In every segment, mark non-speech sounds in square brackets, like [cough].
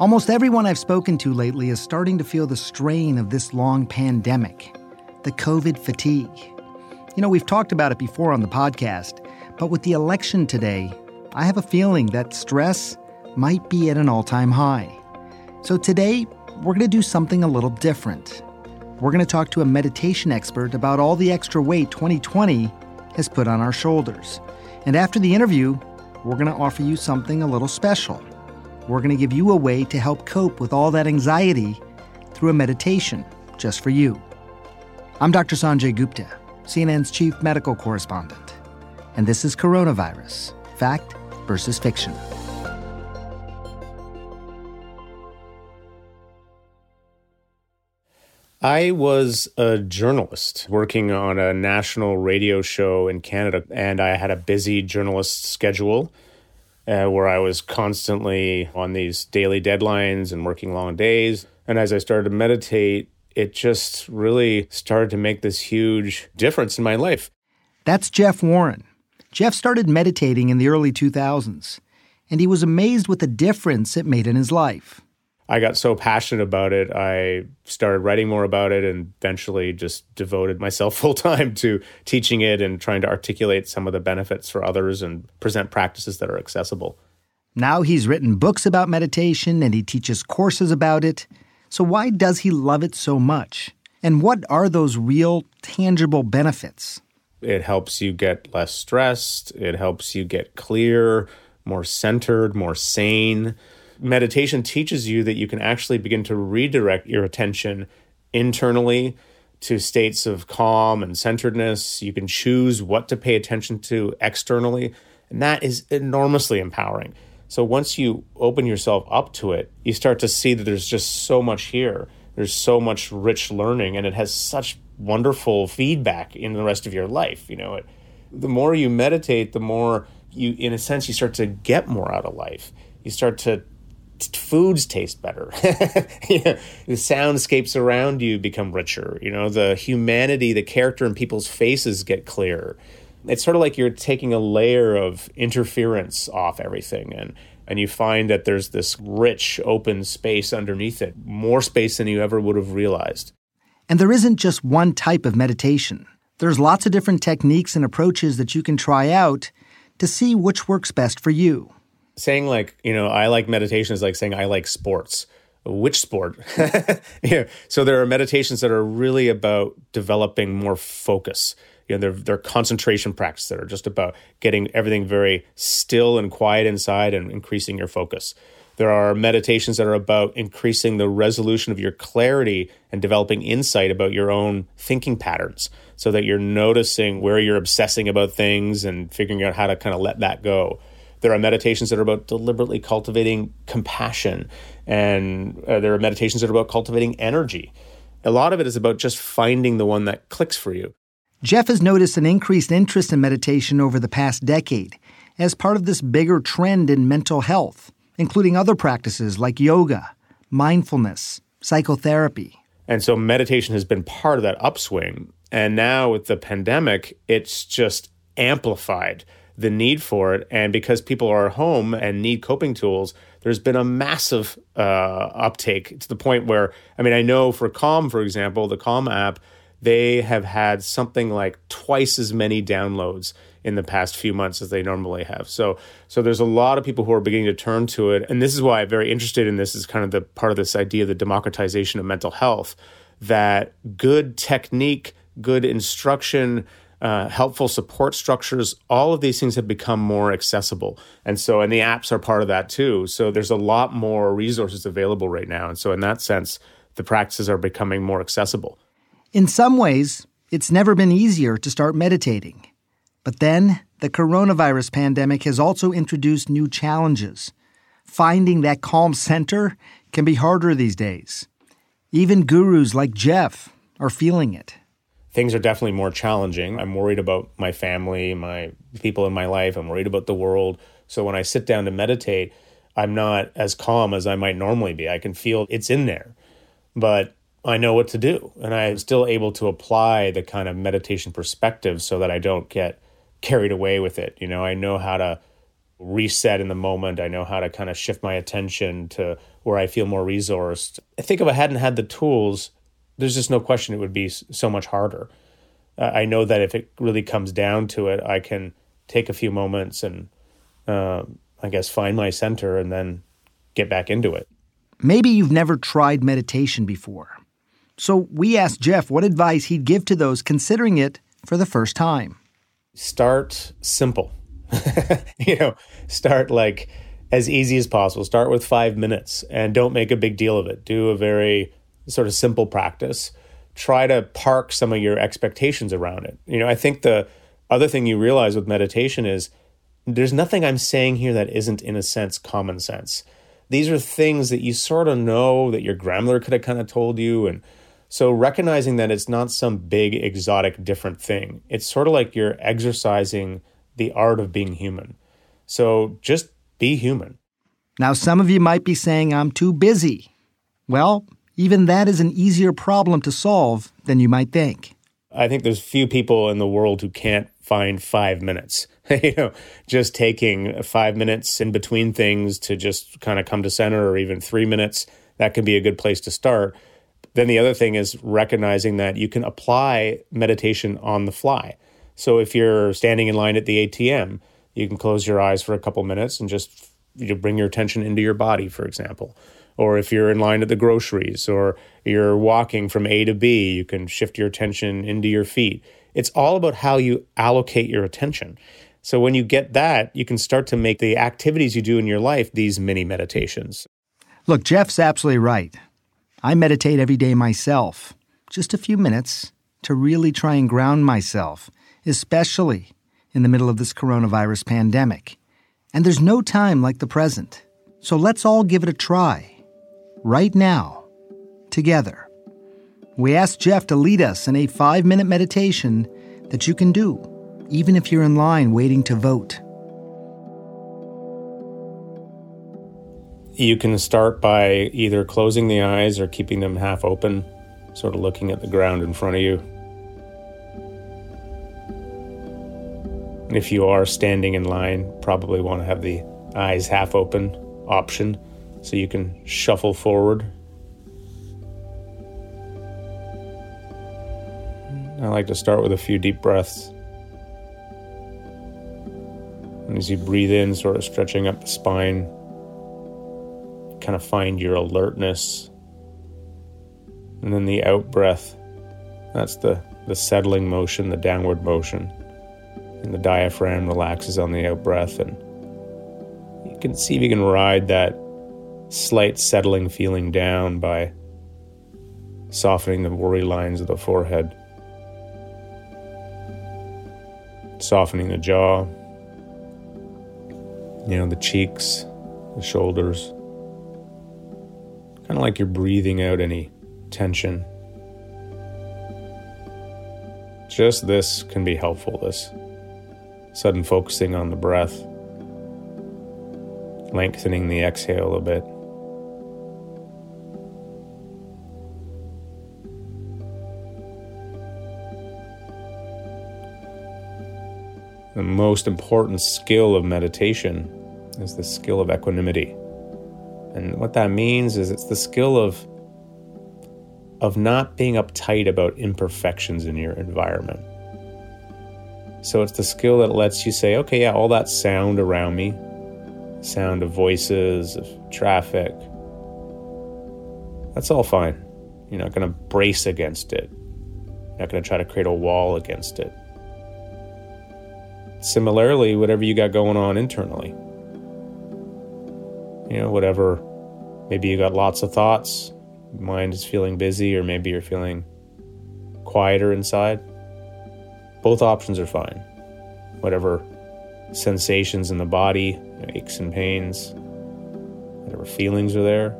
Almost everyone I've spoken to lately is starting to feel the strain of this long pandemic, the COVID fatigue. You know, we've talked about it before on the podcast, but with the election today, I have a feeling that stress might be at an all time high. So today, we're going to do something a little different. We're going to talk to a meditation expert about all the extra weight 2020 has put on our shoulders. And after the interview, we're going to offer you something a little special. We're going to give you a way to help cope with all that anxiety through a meditation just for you. I'm Dr. Sanjay Gupta, CNN's chief medical correspondent, and this is Coronavirus Fact versus Fiction. I was a journalist working on a national radio show in Canada, and I had a busy journalist schedule uh, where I was constantly on these daily deadlines and working long days. And as I started to meditate, it just really started to make this huge difference in my life. That's Jeff Warren. Jeff started meditating in the early 2000s, and he was amazed with the difference it made in his life. I got so passionate about it, I started writing more about it and eventually just devoted myself [laughs] full time to teaching it and trying to articulate some of the benefits for others and present practices that are accessible. Now he's written books about meditation and he teaches courses about it. So, why does he love it so much? And what are those real, tangible benefits? It helps you get less stressed, it helps you get clear, more centered, more sane meditation teaches you that you can actually begin to redirect your attention internally to states of calm and centeredness. You can choose what to pay attention to externally, and that is enormously empowering. So once you open yourself up to it, you start to see that there's just so much here. There's so much rich learning, and it has such wonderful feedback in the rest of your life. You know, it, the more you meditate, the more you, in a sense, you start to get more out of life. You start to foods taste better. [laughs] the soundscapes around you become richer. You know, the humanity, the character in people's faces get clearer. It's sort of like you're taking a layer of interference off everything and and you find that there's this rich open space underneath it, more space than you ever would have realized. And there isn't just one type of meditation. There's lots of different techniques and approaches that you can try out to see which works best for you saying like you know i like meditation is like saying i like sports. Which sport? [laughs] Yeah. So there are meditations that are really about developing more focus. You know they're, they're concentration practices that are just about getting everything very still and quiet inside and increasing your focus. There are meditations that are about increasing the resolution of your clarity and developing insight about your own thinking patterns so that you're noticing where you're obsessing about things and figuring out how to kind of let that go there are meditations that are about deliberately cultivating compassion, and uh, there are meditations that are about cultivating energy. A lot of it is about just finding the one that clicks for you. Jeff has noticed an increased interest in meditation over the past decade as part of this bigger trend in mental health, including other practices like yoga, mindfulness, psychotherapy. And so meditation has been part of that upswing. And now with the pandemic, it's just amplified the need for it. And because people are at home and need coping tools, there's been a massive uh, uptake to the point where, I mean, I know for Calm, for example, the Calm app, they have had something like twice as many downloads in the past few months as they normally have. So so there's a lot of people who are beginning to turn to it. And this is why I'm very interested in this is kind of the part of this idea of the democratization of mental health, that good technique, good instruction, uh, helpful support structures, all of these things have become more accessible. And so, and the apps are part of that too. So there's a lot more resources available right now. And so, in that sense, the practices are becoming more accessible. In some ways, it's never been easier to start meditating. But then, the coronavirus pandemic has also introduced new challenges. Finding that calm center can be harder these days. Even gurus like Jeff are feeling it things are definitely more challenging. I'm worried about my family, my people in my life. I'm worried about the world. So when I sit down to meditate, I'm not as calm as I might normally be. I can feel it's in there, but I know what to do. And I'm still able to apply the kind of meditation perspective so that I don't get carried away with it. You know, I know how to reset in the moment. I know how to kind of shift my attention to where I feel more resourced. I think if I hadn't had the tools, there's just no question it would be so much harder. I know that if it really comes down to it, I can take a few moments and uh, I guess find my center and then get back into it. Maybe you've never tried meditation before. So we asked Jeff what advice he'd give to those considering it for the first time. Start simple. [laughs] you know, start like as easy as possible. Start with five minutes and don't make a big deal of it. Do a very sort of simple practice. Try to park some of your expectations around it. You know, I think the other thing you realize with meditation is there's nothing I'm saying here that isn't, in a sense, common sense. These are things that you sort of know that your grandmother could have kind of told you. And so recognizing that it's not some big, exotic, different thing, it's sort of like you're exercising the art of being human. So just be human. Now, some of you might be saying, I'm too busy. Well, even that is an easier problem to solve than you might think. I think there's few people in the world who can't find five minutes. [laughs] you know, just taking five minutes in between things to just kind of come to center, or even three minutes, that can be a good place to start. Then the other thing is recognizing that you can apply meditation on the fly. So if you're standing in line at the ATM, you can close your eyes for a couple minutes and just you know, bring your attention into your body, for example. Or if you're in line at the groceries or you're walking from A to B, you can shift your attention into your feet. It's all about how you allocate your attention. So when you get that, you can start to make the activities you do in your life these mini meditations. Look, Jeff's absolutely right. I meditate every day myself, just a few minutes to really try and ground myself especially in the middle of this coronavirus pandemic. And there's no time like the present. So let's all give it a try. Right now. Together. We asked Jeff to lead us in a five minute meditation that you can do, even if you're in line waiting to vote. You can start by either closing the eyes or keeping them half open, sort of looking at the ground in front of you. If you are standing in line, probably want to have the eyes half open option so you can shuffle forward. I like to start with a few deep breaths. And as you breathe in, sort of stretching up the spine, kind of find your alertness. And then the out breath, that's the, the settling motion, the downward motion and the diaphragm relaxes on the out breath. And you can see if you can ride that slight settling feeling down by softening the worry lines of the forehead, softening the jaw, you know, the cheeks, the shoulders. Kind of like you're breathing out any tension. Just this can be helpful, this sudden focusing on the breath, lengthening the exhale a bit. The most important skill of meditation is the skill of equanimity. And what that means is it's the skill of of not being uptight about imperfections in your environment. So it's the skill that lets you say, okay, yeah, all that sound around me, sound of voices, of traffic, that's all fine. You're not going to brace against it. You're not going to try to create a wall against it. Similarly, whatever you got going on internally, you know, whatever, maybe you got lots of thoughts, mind is feeling busy, or maybe you're feeling quieter inside both options are fine. Whatever sensations in the body, aches and pains, whatever feelings are there.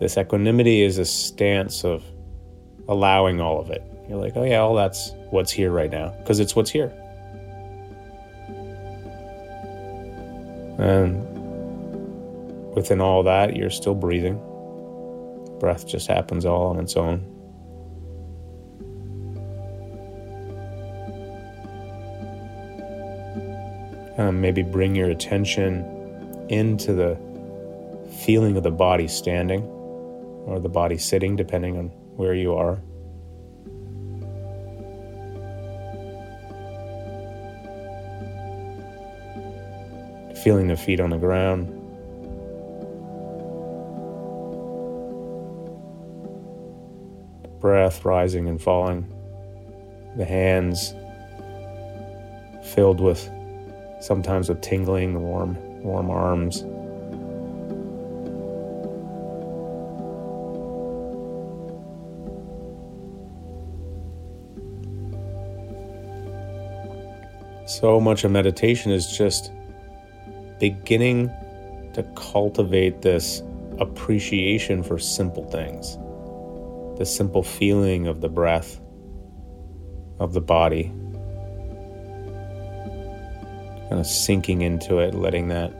This equanimity is a stance of allowing all of it. You're like, oh yeah, all that's what's here right now, because it's what's here. And within all that, you're still breathing. Breath just happens all on its own. kind maybe bring your attention into the feeling of the body standing or the body sitting, depending on where you are. Feeling the feet on the ground. The breath rising and falling. The hands filled with sometimes with tingling, warm, warm arms. So much of meditation is just beginning to cultivate this appreciation for simple things, the simple feeling of the breath, of the body, kind of sinking into it, letting that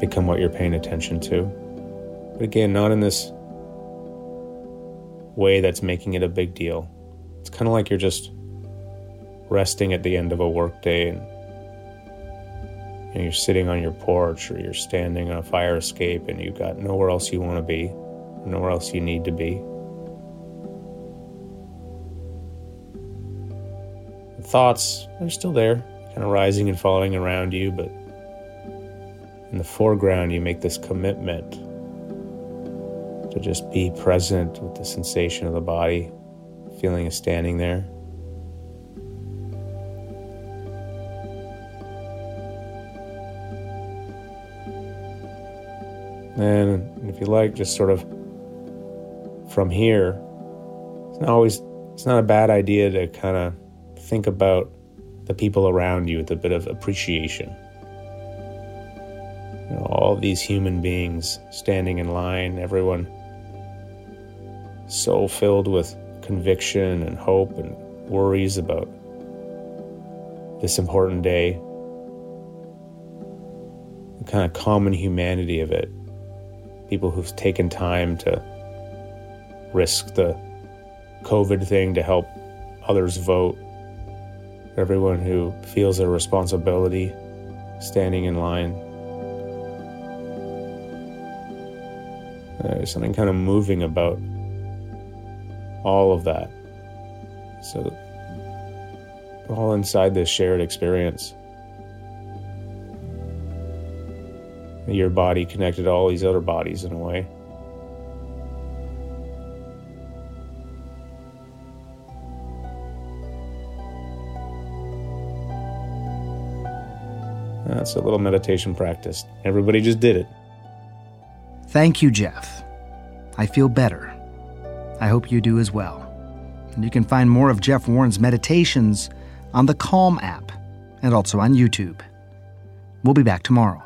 become what you're paying attention to. But again, not in this way that's making it a big deal. It's kind of like you're just resting at the end of a workday and you know, you're sitting on your porch or you're standing on a fire escape and you've got nowhere else you want to be, nowhere else you need to be. The thoughts are still there, kind of rising and falling around you, but in the foreground, you make this commitment to just be present with the sensation of the body, feeling of standing there. And if you like, just sort of from here, it's not always, it's not a bad idea to kind of think about the people around you with a bit of appreciation. You know, all these human beings standing in line, everyone so filled with conviction and hope and worries about this important day. The kind of common humanity of it people who've taken time to risk the COVID thing to help others vote, everyone who feels a responsibility standing in line. There's something kind of moving about all of that. So, all inside this shared experience. Your body connected to all these other bodies in a way. That's a little meditation practice. Everybody just did it. Thank you, Jeff. I feel better. I hope you do as well. And you can find more of Jeff Warren's meditations on the Calm app and also on YouTube. We'll be back tomorrow.